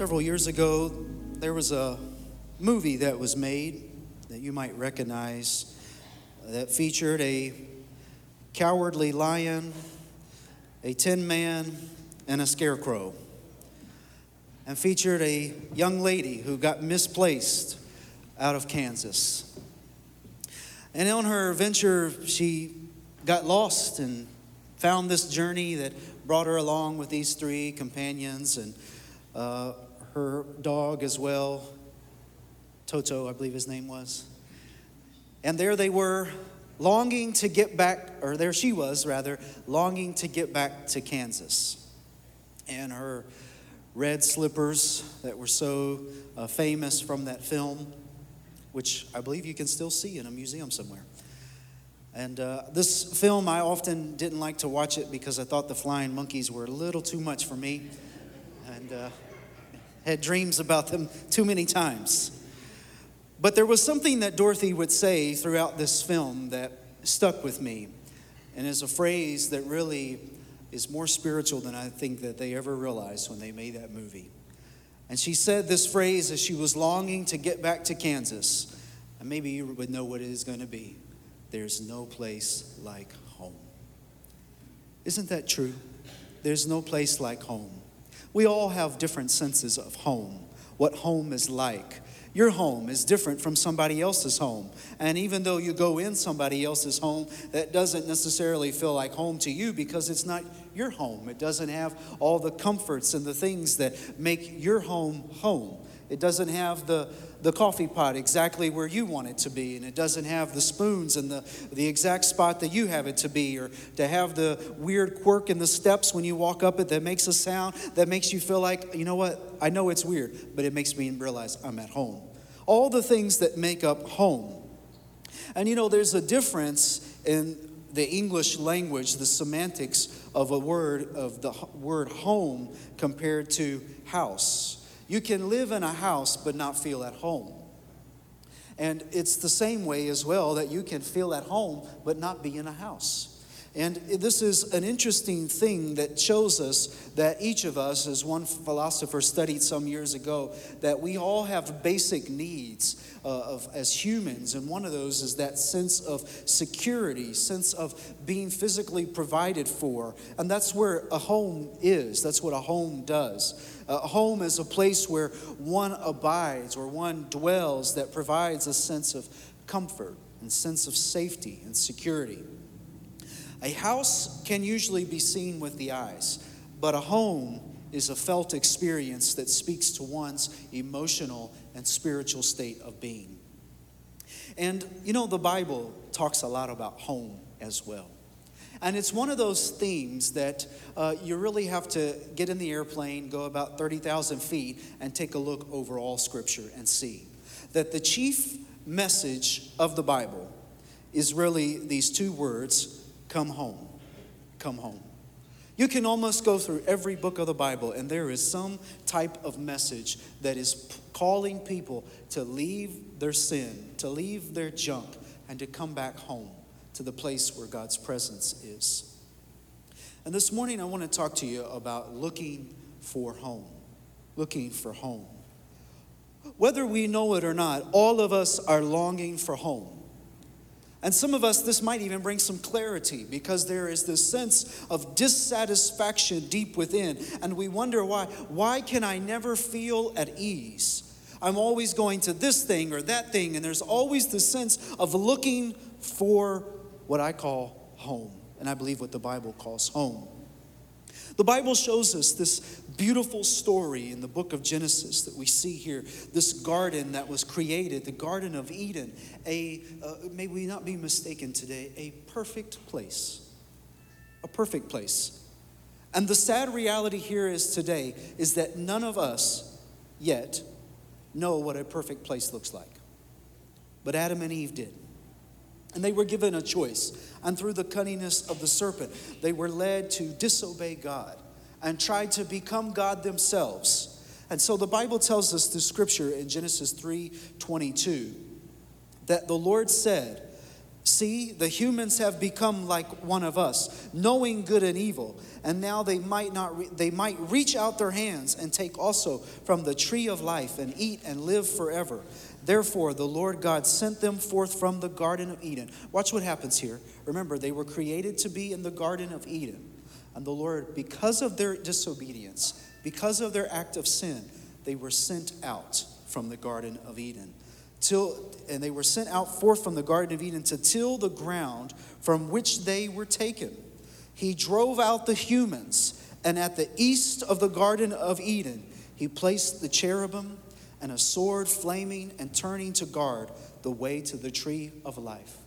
Several years ago, there was a movie that was made that you might recognize that featured a cowardly lion, a tin man, and a scarecrow, and featured a young lady who got misplaced out of Kansas. And on her venture, she got lost and found this journey that brought her along with these three companions and uh, her dog as well, Toto, I believe his name was. And there they were, longing to get back, or there she was rather, longing to get back to Kansas. And her red slippers that were so uh, famous from that film, which I believe you can still see in a museum somewhere. And uh, this film, I often didn't like to watch it because I thought the flying monkeys were a little too much for me. And uh, had dreams about them too many times. But there was something that Dorothy would say throughout this film that stuck with me, and is a phrase that really is more spiritual than I think that they ever realized when they made that movie. And she said this phrase as she was longing to get back to Kansas. And maybe you would know what it is going to be. There's no place like home. Isn't that true? There's no place like home. We all have different senses of home, what home is like. Your home is different from somebody else's home. And even though you go in somebody else's home, that doesn't necessarily feel like home to you because it's not your home. It doesn't have all the comforts and the things that make your home home. It doesn't have the the coffee pot exactly where you want it to be, and it doesn't have the spoons and the, the exact spot that you have it to be, or to have the weird quirk in the steps when you walk up it that makes a sound that makes you feel like, you know what, I know it's weird, but it makes me realize I'm at home. All the things that make up home. And you know, there's a difference in the English language, the semantics of a word, of the word home compared to house. You can live in a house but not feel at home. And it's the same way as well that you can feel at home but not be in a house. And this is an interesting thing that shows us that each of us, as one philosopher studied some years ago, that we all have basic needs uh, of, as humans. And one of those is that sense of security, sense of being physically provided for. And that's where a home is, that's what a home does. A home is a place where one abides, or one dwells, that provides a sense of comfort and sense of safety and security. A house can usually be seen with the eyes, but a home is a felt experience that speaks to one's emotional and spiritual state of being. And you know, the Bible talks a lot about home as well. And it's one of those themes that uh, you really have to get in the airplane, go about 30,000 feet, and take a look over all Scripture and see that the chief message of the Bible is really these two words come home. Come home. You can almost go through every book of the Bible, and there is some type of message that is calling people to leave their sin, to leave their junk, and to come back home to the place where God's presence is. And this morning, I want to talk to you about looking for home. Looking for home. Whether we know it or not, all of us are longing for home. And some of us, this might even bring some clarity because there is this sense of dissatisfaction deep within. And we wonder why. Why can I never feel at ease? I'm always going to this thing or that thing, and there's always this sense of looking for what I call home, and I believe what the Bible calls home. The Bible shows us this beautiful story in the book of Genesis that we see here. This garden that was created, the Garden of Eden, a, uh, may we not be mistaken today, a perfect place. A perfect place. And the sad reality here is today is that none of us yet know what a perfect place looks like. But Adam and Eve did. And they were given a choice. And through the cunningness of the serpent, they were led to disobey God and tried to become God themselves. And so the Bible tells us the scripture in Genesis 3 22 that the Lord said, See, the humans have become like one of us, knowing good and evil, and now they might not re- they might reach out their hands and take also from the tree of life and eat and live forever. Therefore, the Lord God sent them forth from the garden of Eden. Watch what happens here. Remember, they were created to be in the garden of Eden. And the Lord, because of their disobedience, because of their act of sin, they were sent out from the garden of Eden. Till and they were sent out forth from the garden of eden to till the ground from which they were taken. He drove out the humans and at the east of the garden of eden he placed the cherubim and a sword flaming and turning to guard the way to the tree of life.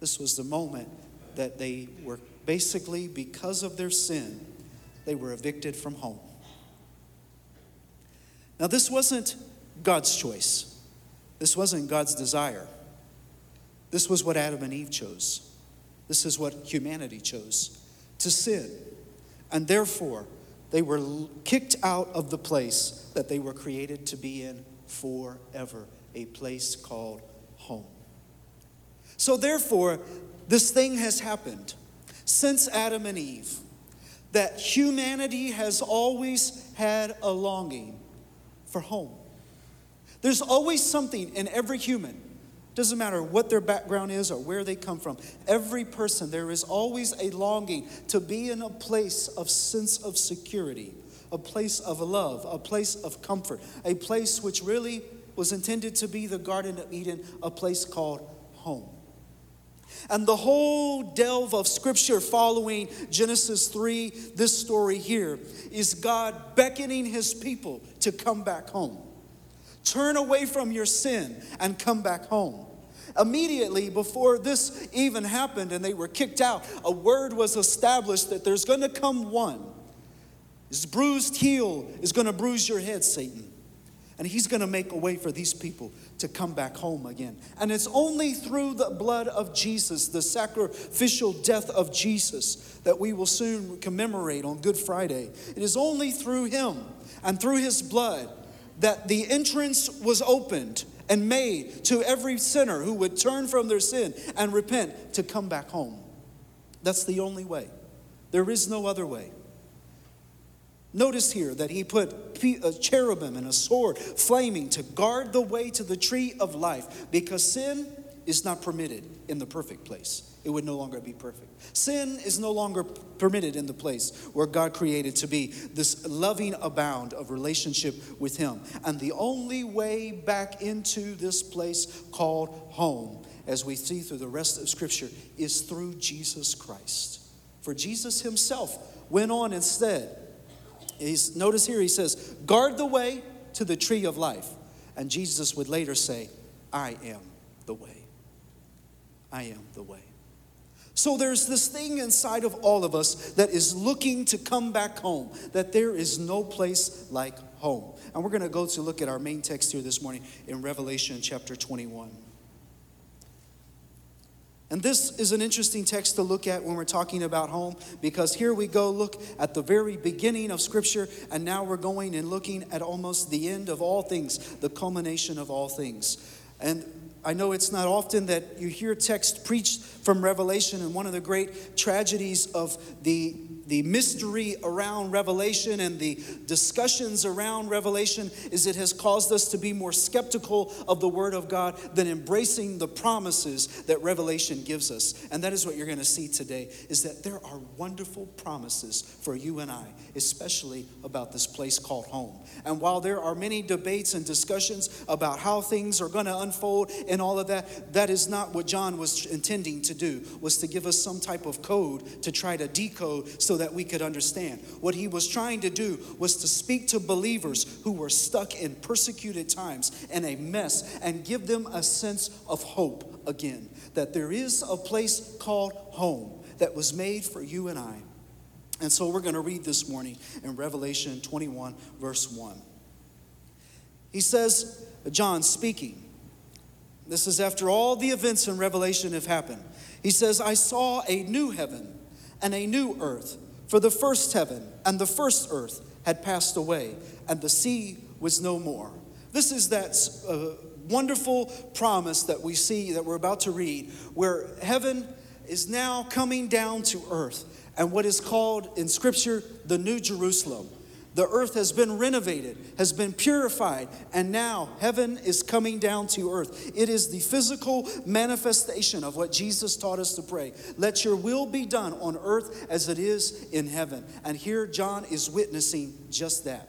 This was the moment that they were basically because of their sin they were evicted from home now this wasn't god's choice this wasn't God's desire. This was what Adam and Eve chose. This is what humanity chose to sin. And therefore, they were kicked out of the place that they were created to be in forever, a place called home. So, therefore, this thing has happened since Adam and Eve that humanity has always had a longing for home. There's always something in every human. Doesn't matter what their background is or where they come from. Every person, there is always a longing to be in a place of sense of security, a place of love, a place of comfort, a place which really was intended to be the Garden of Eden, a place called home. And the whole delve of scripture following Genesis 3, this story here, is God beckoning his people to come back home. Turn away from your sin and come back home. Immediately before this even happened and they were kicked out, a word was established that there's going to come one. His bruised heel is going to bruise your head, Satan. And he's going to make a way for these people to come back home again. And it's only through the blood of Jesus, the sacrificial death of Jesus, that we will soon commemorate on Good Friday. It is only through him and through his blood that the entrance was opened and made to every sinner who would turn from their sin and repent to come back home. That's the only way. There is no other way. Notice here that he put a cherubim and a sword flaming to guard the way to the tree of life because sin is not permitted in the perfect place it would no longer be perfect. Sin is no longer permitted in the place where God created to be this loving abound of relationship with Him. And the only way back into this place called home, as we see through the rest of Scripture, is through Jesus Christ. For Jesus Himself went on said, he's, notice here he says, guard the way to the tree of life. And Jesus would later say, I am the way. I am the way. So there's this thing inside of all of us that is looking to come back home, that there is no place like home. And we're going to go to look at our main text here this morning in Revelation chapter 21. And this is an interesting text to look at when we're talking about home because here we go look at the very beginning of Scripture, and now we're going and looking at almost the end of all things, the culmination of all things. And I know it's not often that you hear text preached from Revelation, and one of the great tragedies of the the mystery around Revelation and the discussions around Revelation is it has caused us to be more skeptical of the Word of God than embracing the promises that Revelation gives us. And that is what you're going to see today is that there are wonderful promises for you and I, especially about this place called home. And while there are many debates and discussions about how things are going to unfold and all of that, that is not what John was intending to do, was to give us some type of code to try to decode so that we could understand. What he was trying to do was to speak to believers who were stuck in persecuted times and a mess and give them a sense of hope again. That there is a place called home that was made for you and I. And so we're going to read this morning in Revelation 21, verse 1. He says, John speaking, this is after all the events in Revelation have happened. He says, I saw a new heaven and a new earth. For the first heaven and the first earth had passed away, and the sea was no more. This is that uh, wonderful promise that we see that we're about to read, where heaven is now coming down to earth, and what is called in Scripture the New Jerusalem. The earth has been renovated, has been purified, and now heaven is coming down to earth. It is the physical manifestation of what Jesus taught us to pray. Let your will be done on earth as it is in heaven. And here John is witnessing just that.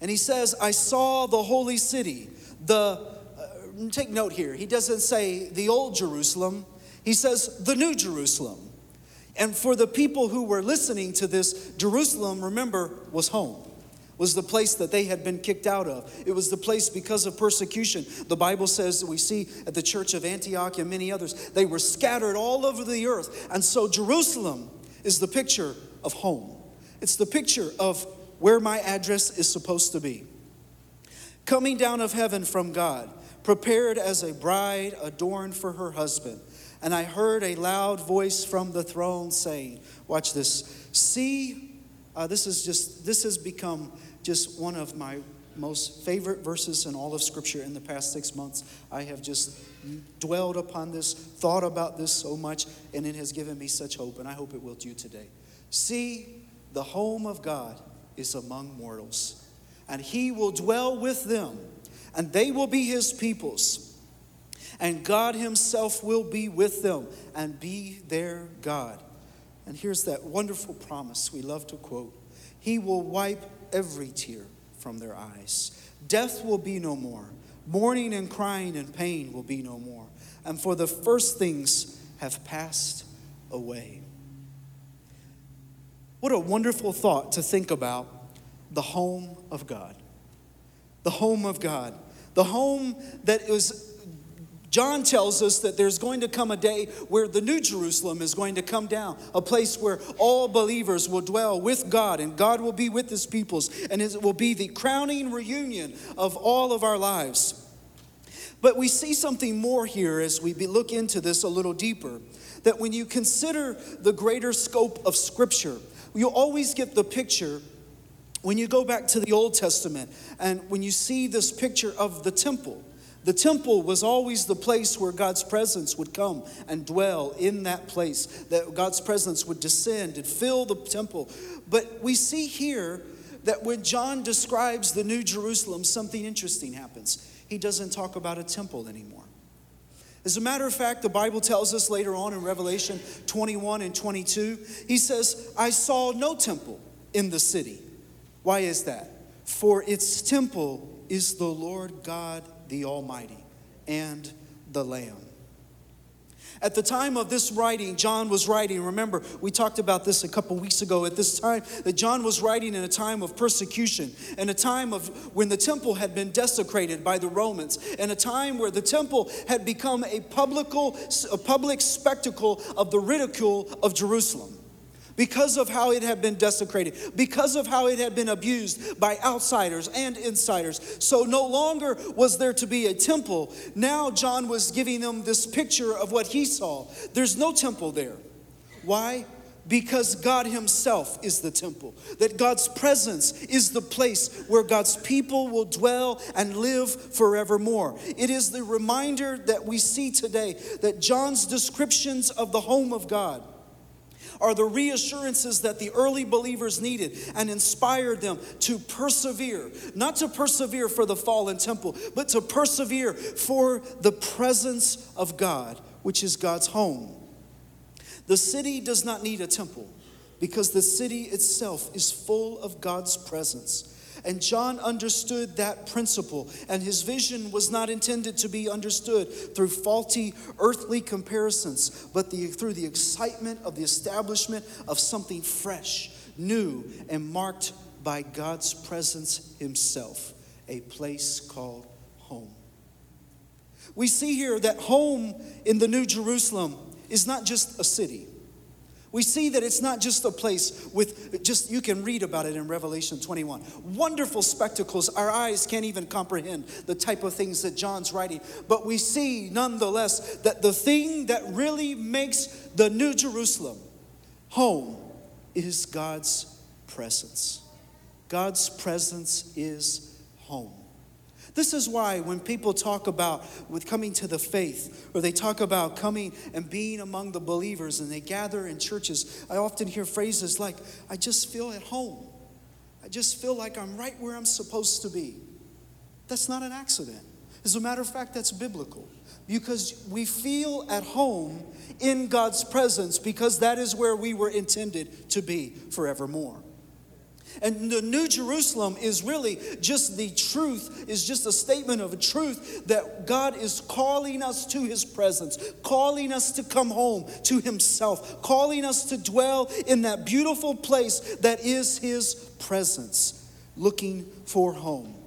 And he says, I saw the holy city, the, uh, take note here, he doesn't say the old Jerusalem, he says the new Jerusalem. And for the people who were listening to this, Jerusalem, remember, was home. Was the place that they had been kicked out of. It was the place because of persecution. The Bible says that we see at the church of Antioch and many others, they were scattered all over the earth. And so Jerusalem is the picture of home. It's the picture of where my address is supposed to be. Coming down of heaven from God, prepared as a bride adorned for her husband. And I heard a loud voice from the throne saying, Watch this. See, uh, this is just, this has become just one of my most favorite verses in all of Scripture in the past six months. I have just dwelled upon this, thought about this so much, and it has given me such hope, and I hope it will you today. See, the home of God is among mortals, and he will dwell with them, and they will be his peoples and God Himself will be with them and be their God. And here's that wonderful promise we love to quote He will wipe every tear from their eyes. Death will be no more. Mourning and crying and pain will be no more. And for the first things have passed away. What a wonderful thought to think about the home of God. The home of God. The home that is John tells us that there's going to come a day where the New Jerusalem is going to come down, a place where all believers will dwell with God and God will be with his peoples, and it will be the crowning reunion of all of our lives. But we see something more here as we look into this a little deeper that when you consider the greater scope of Scripture, you always get the picture when you go back to the Old Testament and when you see this picture of the temple the temple was always the place where God's presence would come and dwell in that place, that God's presence would descend and fill the temple. But we see here that when John describes the New Jerusalem, something interesting happens. He doesn't talk about a temple anymore. As a matter of fact, the Bible tells us later on in Revelation 21 and 22, he says, I saw no temple in the city. Why is that? For its temple is the Lord God the Almighty and the Lamb. At the time of this writing, John was writing. Remember, we talked about this a couple weeks ago. At this time, that John was writing in a time of persecution, in a time of when the temple had been desecrated by the Romans, in a time where the temple had become a publical, a public spectacle of the ridicule of Jerusalem because of how it had been desecrated, because of how it had been abused by outsiders and insiders. So no longer was there to be a temple. Now John was giving them this picture of what he saw. There's no temple there. Why? because God Himself is the temple, that God's presence is the place where God's people will dwell and live forevermore. It is the reminder that we see today that John's descriptions of the home of God are the reassurances that the early believers needed and inspired them to persevere, not to persevere for the fallen temple, but to persevere for the presence of God, which is God's home. The city does not need a temple because the city itself is full of God's presence. And John understood that principle, and his vision was not intended to be understood through faulty earthly comparisons, but the, through the excitement of the establishment of something fresh, new, and marked by God's presence himself, a place called home. We see here that home in the New Jerusalem is not just a city. We see that it's not just a place with just, you can read about it in Revelation 21. Wonderful spectacles. Our eyes can't even comprehend the type of things that John's writing. But we see nonetheless that the thing that really makes the New Jerusalem home is God's presence. God's presence is home. This is why when people talk about with coming to the faith, or they talk about coming and being among the believers, and they gather in churches, I often hear phrases like, I just feel at home. I just feel like I'm right where I'm supposed to be. That's not an accident. As a matter of fact, that's biblical because we feel at home in God's presence because that is where we were intended to be forevermore. And the New Jerusalem is really just the truth, is just a statement of a truth that God is calling us to his presence, calling us to come home to himself, calling us to dwell in that beautiful place that is his presence, looking for home.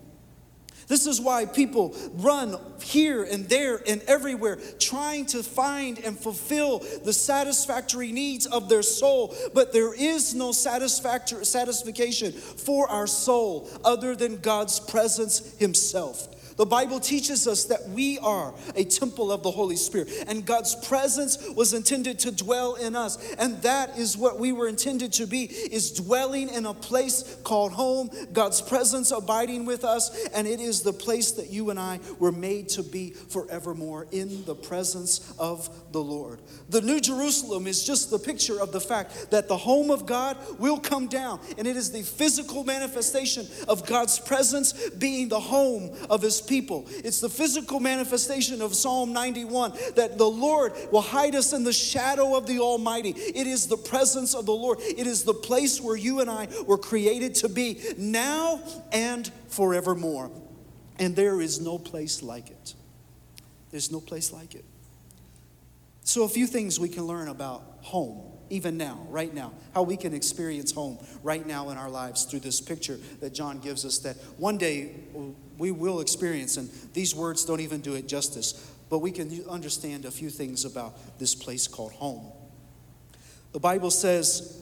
This is why people run here and there and everywhere, trying to find and fulfill the satisfactory needs of their soul. But there is no satisfactory satisfaction for our soul other than God's presence Himself. The Bible teaches us that we are a temple of the Holy Spirit, and God's presence was intended to dwell in us. And that is what we were intended to be, is dwelling in a place called home, God's presence abiding with us, and it is the place that you and I were made to be forevermore in the presence of the Lord. The New Jerusalem is just the picture of the fact that the home of God will come down, and it is the physical manifestation of God's presence being the home of his people. It's the physical manifestation of Psalm 91 that the Lord will hide us in the shadow of the Almighty. It is the presence of the Lord. It is the place where you and I were created to be now and forevermore. And there is no place like it. There's no place like it. So, a few things we can learn about home even now, right now, how we can experience home right now in our lives through this picture that John gives us that one day we will experience. And these words don't even do it justice, but we can understand a few things about this place called home. The Bible says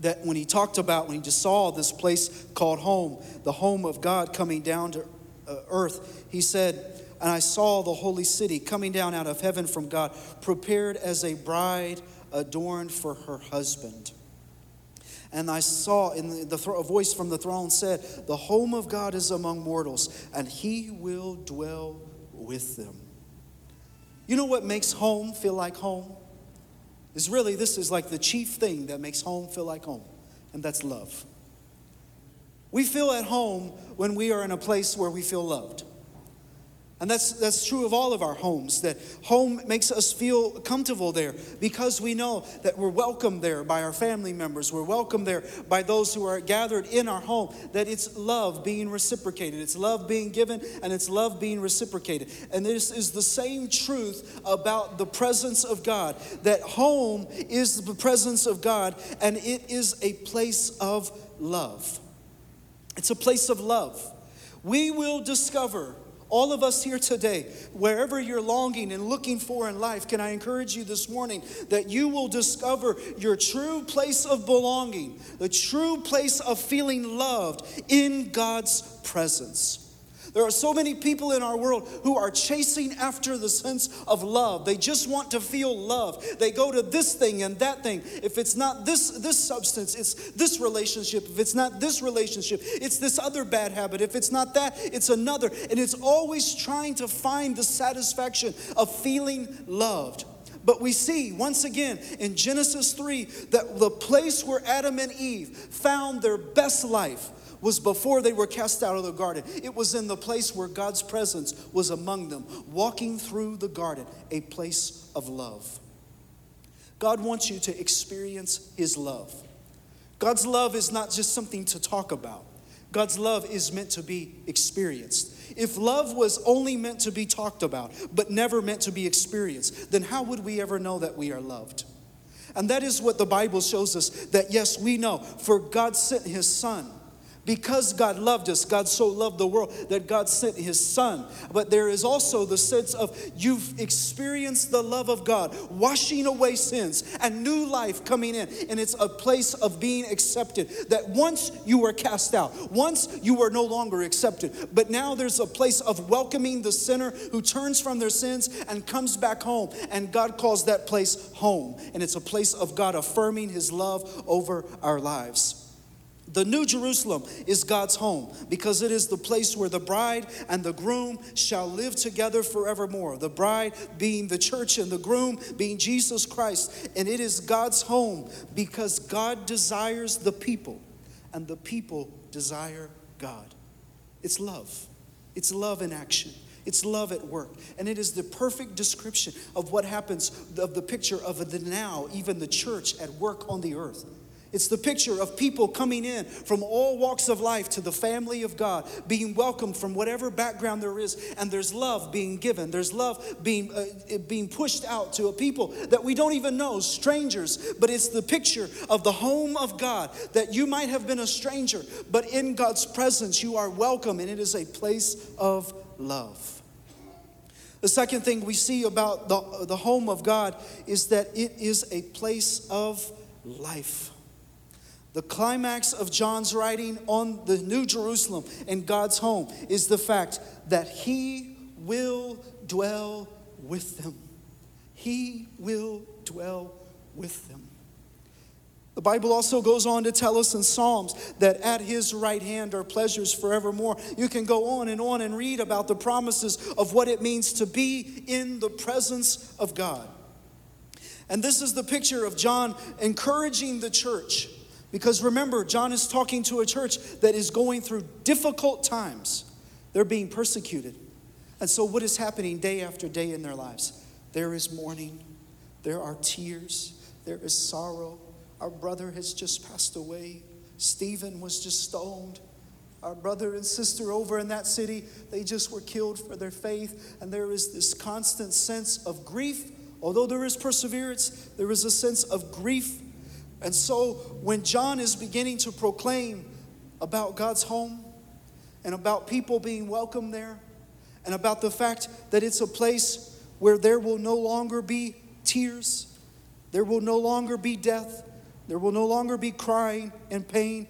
that when he talked about, when he just saw this place called home, the home of God coming down to uh, earth, he said, And I saw the holy city coming down out of heaven from God, prepared as a bride adorned for her husband. And I saw in the, a voice from the throne said, The home of God is among mortals, and he will dwell with them. You know what makes home feel like home? Is really, this is like the chief thing that makes home feel like home, and that's love. We feel at home when we are in a place where we feel loved. And that's, that's true of all of our homes, that home makes us feel comfortable there because we know that we're welcome there by our family members. We're welcome there by those who are gathered in our home, that it's love being reciprocated. It's love being given and it's love being reciprocated. And this is the same truth about the presence of God, that home is the presence of God and it is a place of love. It's a place of love. We will discover all of us here today, wherever you're longing and looking for in life, can I encourage you this morning that you will discover your true place of belonging, the true place of feeling loved in God's presence. There are so many people in our world who are chasing after the sense of love. They just want to feel love. They go to this thing and that thing. If it's not this this substance, it's this relationship. If it's not this relationship, it's this other bad habit. If it's not that, it's another. And it's always trying to find the satisfaction of feeling loved. But we see once again in Genesis 3 that the place where Adam and Eve found their best life was before they were cast out of the garden. It was in the place where God's presence was among them, walking through the garden, a place of love. God wants you to experience His love. God's love is not just something to talk about, God's love is meant to be experienced. If love was only meant to be talked about, but never meant to be experienced, then how would we ever know that we are loved? And that is what the Bible shows us that yes, we know, for God sent His Son because God loved us, God so loved the world that God sent his son. But there is also the sense of you've experienced the love of God, washing away sins and new life coming in. And it's a place of being accepted. That once you were cast out, once you were no longer accepted, but now there's a place of welcoming the sinner who turns from their sins and comes back home. And God calls that place home. And it's a place of God affirming his love over our lives. The New Jerusalem is God's home because it is the place where the bride and the groom shall live together forevermore. The bride being the church and the groom being Jesus Christ. And it is God's home because God desires the people and the people desire God. It's love, it's love in action. It's love at work. And it is the perfect description of what happens, of the picture of the now, even the church at work on the earth. It's the picture of people coming in from all walks of life to the family of God, being welcomed from whatever background there is, and there's love being given. There's love being, uh, being pushed out to a people that we don't even know, strangers. But it's the picture of the home of God that you might have been a stranger, but in God's presence you are welcome, and it is a place of love. The second thing we see about the, the home of God is that it is a place of life. The climax of John's writing on the New Jerusalem and God's home is the fact that He will dwell with them. He will dwell with them. The Bible also goes on to tell us in Psalms that at his right hand are pleasures forevermore. You can go on and on and read about the promises of what it means to be in the presence of God. And this is the picture of John encouraging the church because remember, John is talking to a church that is going through difficult times. They're being persecuted. And so, what is happening day after day in their lives? There is mourning, there are tears, there is sorrow. Our brother has just passed away. Stephen was just stoned. Our brother and sister over in that city, they just were killed for their faith. And there is this constant sense of grief. Although there is perseverance, there is a sense of grief and so when John is beginning to proclaim about God's home and about people being welcome there and about the fact that it's a place where there will no longer be tears, there will no longer be death, there will no longer be crying and pain.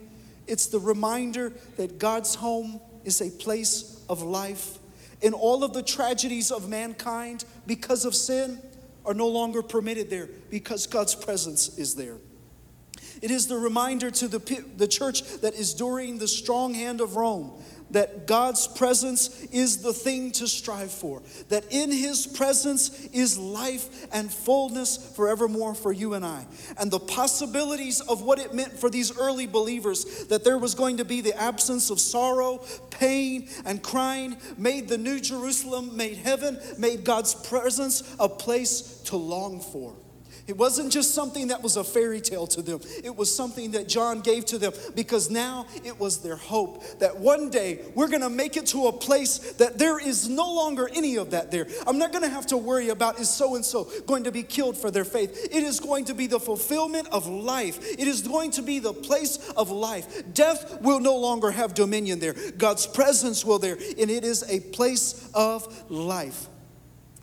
It's the reminder that God's home is a place of life. And all of the tragedies of mankind because of sin are no longer permitted there because God's presence is there. It is the reminder to the, the church that is during the strong hand of Rome that God's presence is the thing to strive for, that in His presence is life and fullness forevermore for you and I. And the possibilities of what it meant for these early believers that there was going to be the absence of sorrow, pain, and crying made the New Jerusalem, made heaven, made God's presence a place to long for. It wasn't just something that was a fairy tale to them, it was something that John gave to them because now it was their hope that one day we're going to make it to a place that there is no longer any of that there. I'm not going to have to worry about is so and so going to be killed for their faith. It is going to be the fulfillment of life, it is going to be the place of life. Death will no longer have dominion there, God's presence will there, and it is a place of life.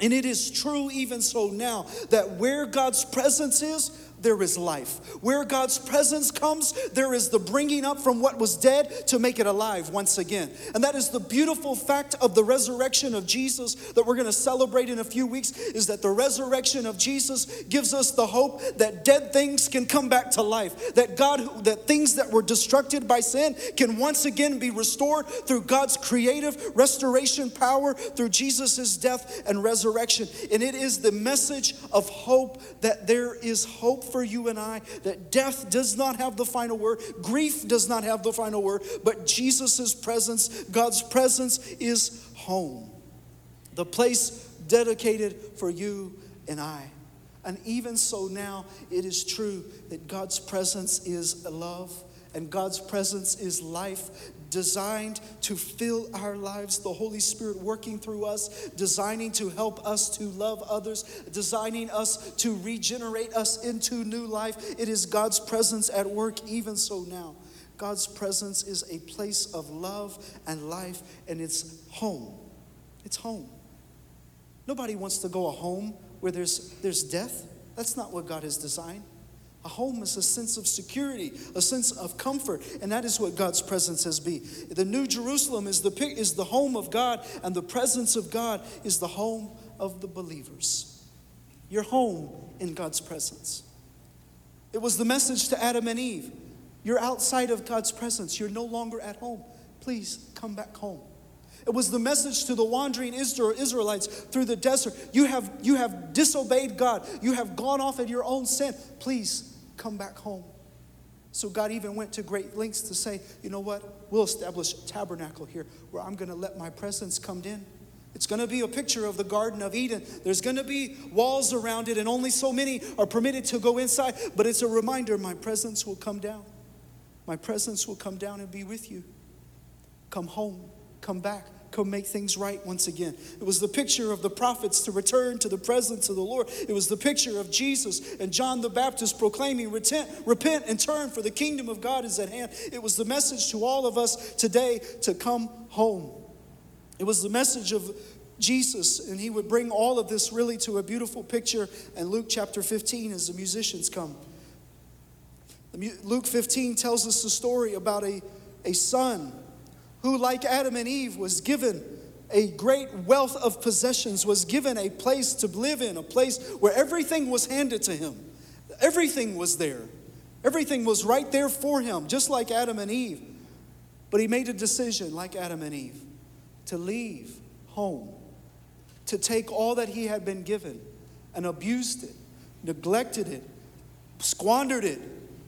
And it is true even so now that where God's presence is, there is life. Where God's presence comes, there is the bringing up from what was dead to make it alive once again. And that is the beautiful fact of the resurrection of Jesus that we're going to celebrate in a few weeks is that the resurrection of Jesus gives us the hope that dead things can come back to life. That God that things that were destructed by sin can once again be restored through God's creative restoration power through Jesus' death and resurrection. And it is the message of hope that there is hope for you and I that death does not have the final word, grief does not have the final word, but Jesus' presence, God's presence is home. The place dedicated for you and I. And even so, now it is true that God's presence is love and God's presence is life designed to fill our lives, the Holy Spirit working through us, designing to help us to love others, designing us to regenerate us into new life. It is God's presence at work, even so now. God's presence is a place of love and life, and it's home. It's home. Nobody wants to go a home where there's, there's death. That's not what God has designed. A home is a sense of security, a sense of comfort, and that is what God's presence has be. The New Jerusalem is the, is the home of God, and the presence of God is the home of the believers. Your home in God's presence. It was the message to Adam and Eve You're outside of God's presence. You're no longer at home. Please come back home. It was the message to the wandering Israelites through the desert. You have, you have disobeyed God. You have gone off at your own sin. Please come back home. So God even went to great lengths to say, you know what? We'll establish a tabernacle here where I'm going to let my presence come in. It's going to be a picture of the Garden of Eden. There's going to be walls around it, and only so many are permitted to go inside. But it's a reminder my presence will come down. My presence will come down and be with you. Come home, come back come make things right once again. It was the picture of the prophets to return to the presence of the Lord. It was the picture of Jesus and John the Baptist proclaiming, repent, repent and turn, for the kingdom of God is at hand. It was the message to all of us today to come home. It was the message of Jesus, and he would bring all of this really to a beautiful picture in Luke chapter 15 as the musicians come. Luke 15 tells us the story about a, a son who, like Adam and Eve, was given a great wealth of possessions, was given a place to live in, a place where everything was handed to him. Everything was there. Everything was right there for him, just like Adam and Eve. But he made a decision, like Adam and Eve, to leave home, to take all that he had been given and abused it, neglected it, squandered it,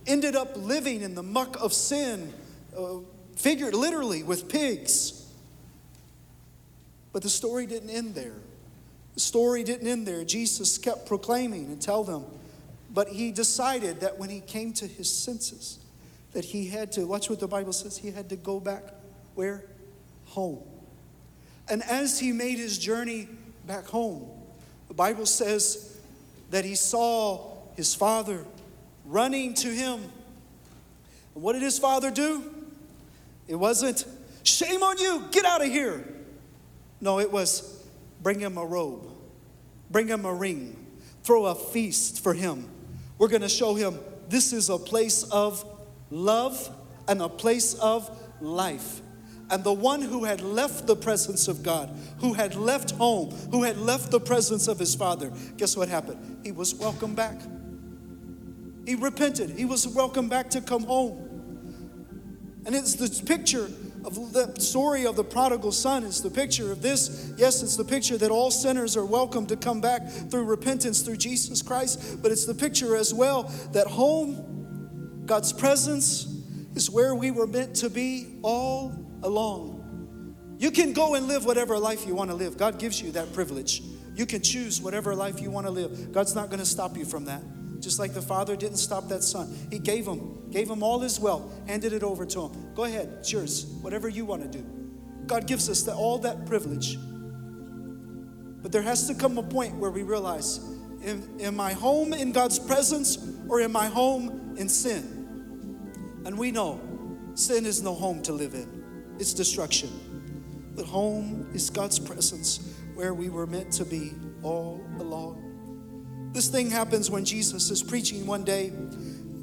ended up living in the muck of sin. Uh, figured literally with pigs. But the story didn't end there. The story didn't end there. Jesus kept proclaiming and tell them, but he decided that when he came to his senses, that he had to, watch what the Bible says, he had to go back where? Home. And as he made his journey back home, the Bible says that he saw his father running to him. And what did his father do? It wasn't, shame on you, get out of here. No, it was, bring him a robe, bring him a ring, throw a feast for him. We're to show him this is a place of love and a place of life. And the one who had left the presence of God, who had left home, who had left the presence of his father, guess what happened? He was welcomed back. He repented. He was welcomed back to come home. And it's the picture of the story of the prodigal son. It's the picture of this. Yes, it's the picture that all sinners are welcome to come back through repentance through Jesus Christ. But it's the picture as well that home, God's presence, is where we were meant to be all along. You can go and live whatever life you want to live. God gives you that privilege. You can choose whatever life you want to live. God's not going to stop you from that just like the father didn't stop that son. He gave him, gave him all his wealth, handed it over to him. Go ahead, yours, whatever you want to do. God gives us the, all that privilege. But there has to come a point where we realize am, am I home in God's presence or am I home in sin? And we know sin is no home to live in, it's destruction. But home is God's presence where we were meant to be all along. This thing happens when Jesus is preaching one day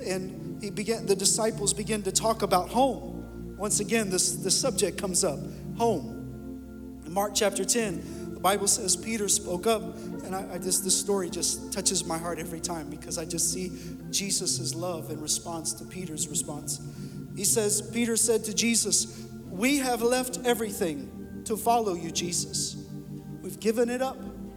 and he began the disciples begin to talk about home. Once again, this, this subject comes up home. In Mark chapter 10, the Bible says Peter spoke up, and I, I just this story just touches my heart every time because I just see Jesus' love in response to Peter's response. He says, Peter said to Jesus, We have left everything to follow you, Jesus. We've given it up.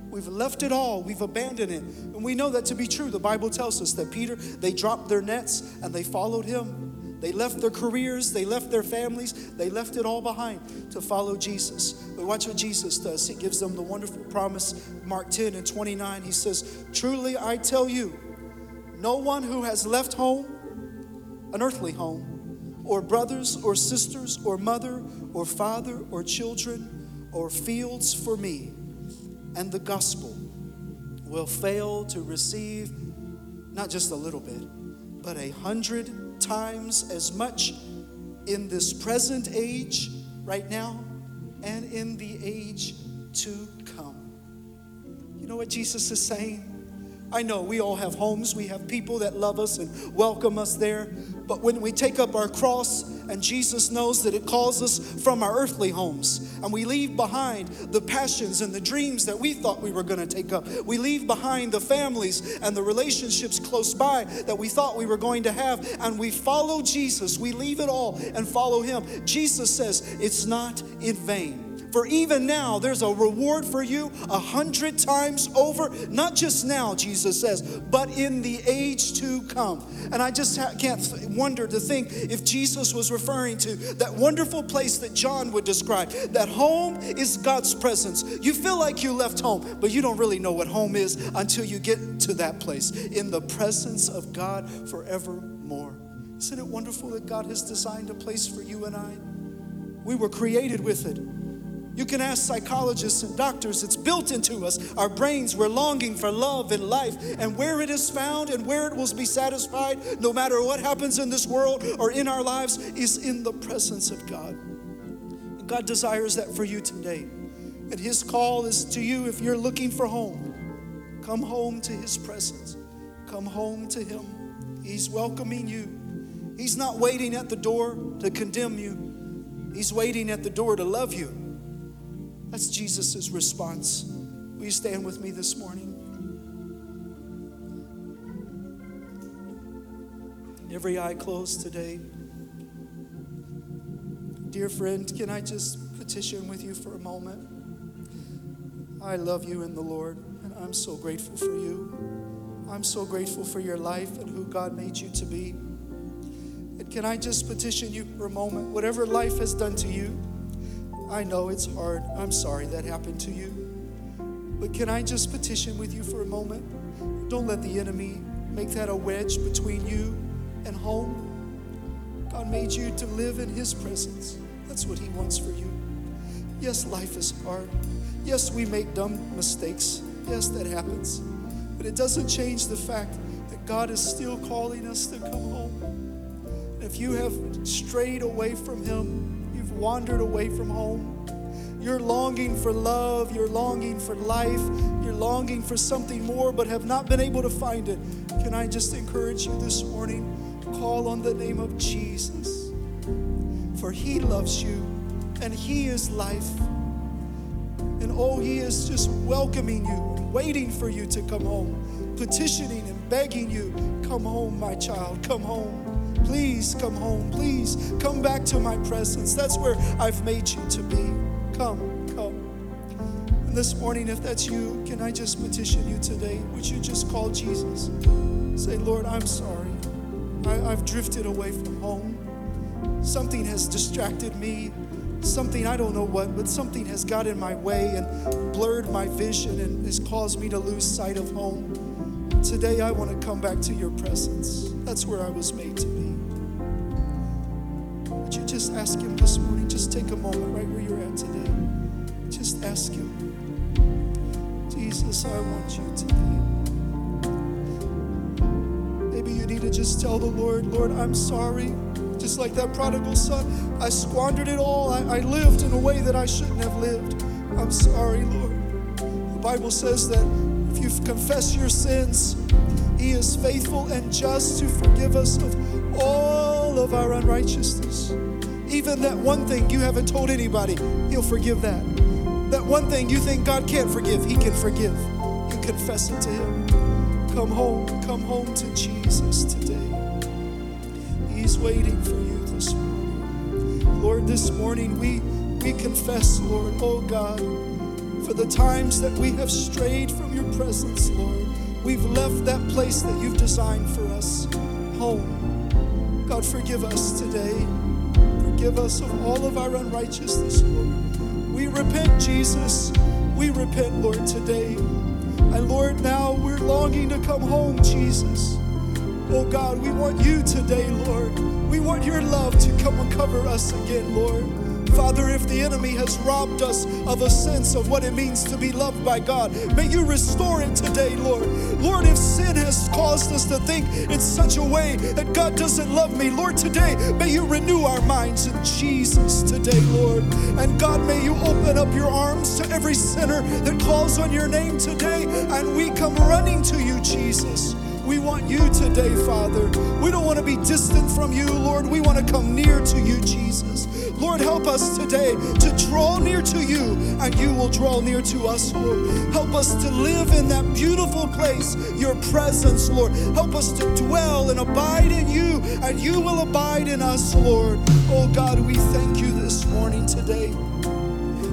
We've left it all. We've abandoned it. And we know that to be true. The Bible tells us that Peter, they dropped their nets and they followed him. They left their careers, they left their families, they left it all behind to follow Jesus. But watch what Jesus does. He gives them the wonderful promise, Mark 10 and 29. He says, Truly I tell you, no one who has left home, an earthly home, or brothers or sisters, or mother or father or children, or fields for me, and the gospel will fail to receive not just a little bit, but a hundred times as much in this present age, right now, and in the age to come. You know what Jesus is saying? I know we all have homes, we have people that love us and welcome us there. But when we take up our cross, and Jesus knows that it calls us from our earthly homes, and we leave behind the passions and the dreams that we thought we were going to take up. We leave behind the families and the relationships close by that we thought we were going to have, and we follow Jesus. We leave it all and follow Him. Jesus says it's not in vain. For even now, there's a reward for you a hundred times over. Not just now, Jesus says, but in the age to come. And I just can't wonder to think if Jesus was referring to that wonderful place that John would describe. That home is God's presence. You feel like you left home, but you don't really know what home is until you get to that place in the presence of God forevermore. Isn't it wonderful that God has designed a place for you and I? We were created with it. You can ask psychologists and doctors, it's built into us. Our brains, we're longing for love and life. And where it is found and where it will be satisfied, no matter what happens in this world or in our lives, is in the presence of God. God desires that for you today. And His call is to you if you're looking for home. Come home to His presence, come home to Him. He's welcoming you. He's not waiting at the door to condemn you, He's waiting at the door to love you. That's Jesus' response. Will you stand with me this morning? Every eye closed today. Dear friend, can I just petition with you for a moment? I love you in the Lord, and I'm so grateful for you. I'm so grateful for your life and who God made you to be. And can I just petition you for a moment? Whatever life has done to you, I know it's hard. I'm sorry that happened to you. But can I just petition with you for a moment? Don't let the enemy make that a wedge between you and home. God made you to live in His presence. That's what He wants for you. Yes, life is hard. Yes, we make dumb mistakes. Yes, that happens. But it doesn't change the fact that God is still calling us to come home. And if you have strayed away from Him, wandered away from home. You're longing for love, you're longing for life, you're longing for something more, but have not been able to find it. Can I just encourage you this morning? Call on the name of Jesus, for He loves you and He is life. And oh, He is just welcoming you waiting for you to come home, petitioning and begging you, Come home, my child, come home. Please come home. Please come back to my presence. That's where I've made you to be. Come, come. And this morning, if that's you, can I just petition you today? Would you just call Jesus? Say, Lord, I'm sorry. I, I've drifted away from home. Something has distracted me. Something, I don't know what, but something has got in my way and blurred my vision and has caused me to lose sight of home. Today, I want to come back to your presence. That's where I was made to be Would you just ask Him this morning? Just take a moment right where you're at today. Just ask Him, Jesus, I want you today. Maybe you need to just tell the Lord, Lord, I'm sorry. Just like that prodigal son, I squandered it all. I, I lived in a way that I shouldn't have lived. I'm sorry, Lord. The Bible says that if you confess your sins, He is faithful and just to forgive us of all of our unrighteousness. Even that one thing you haven't told anybody, He'll forgive that. That one thing you think God can't forgive, He can forgive. You confess it to Him. Come home, come home to Jesus today. He's waiting for you this morning. Lord, this morning we, we confess, Lord, oh God, for the times that we have strayed from your presence, Lord. We've left that place that you've designed for us home. God, forgive us today forgive us of all of our unrighteousness, Lord. We repent, Jesus. We repent, Lord, today. And Lord, now we're longing to come home, Jesus. Oh God, we want you today, Lord. We want your love to come and cover us again, Lord. Father, if the enemy has robbed us of a sense of what it means to be loved by God, may you restore it today, Lord. Lord, if sin has caused us to think in such a way that God doesn't love me, Lord, today, may you renew our minds in Jesus today, Lord. And God, may you open up your arms to every sinner that calls on your name today, and we come running to you, Jesus. We want you today, Father. We don't want to be distant from you, Lord. We want to come near to you, Jesus. Lord, help us today to draw near to you, and you will draw near to us, Lord. Help us to live in that beautiful place, your presence, Lord. Help us to dwell and abide in you, and you will abide in us, Lord. Oh God, we thank you this morning today.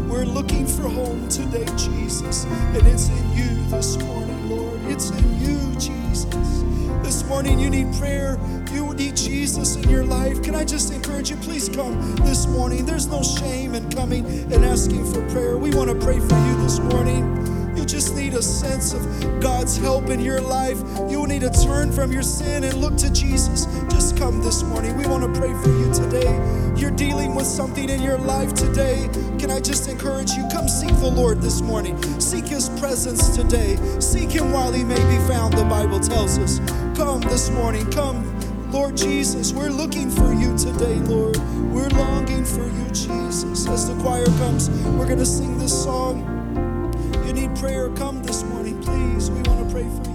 We're looking for home today, Jesus, and it's in you this morning. It's in you, Jesus. This morning, you need prayer. You need Jesus in your life. Can I just encourage you? Please come this morning. There's no shame in coming and asking for prayer. We want to pray for you this morning. You just need a sense of God's help in your life. You need to turn from your sin and look to Jesus. Just come this morning. We want to pray for you today. You're dealing with something in your life today. Can I just encourage you? Come seek the Lord this morning. Seek His presence today. Seek Him while He may be found, the Bible tells us. Come this morning. Come. Lord Jesus, we're looking for you today, Lord. We're longing for you, Jesus. As the choir comes, we're going to sing this song. Prayer, come this morning, please. We want to pray for you.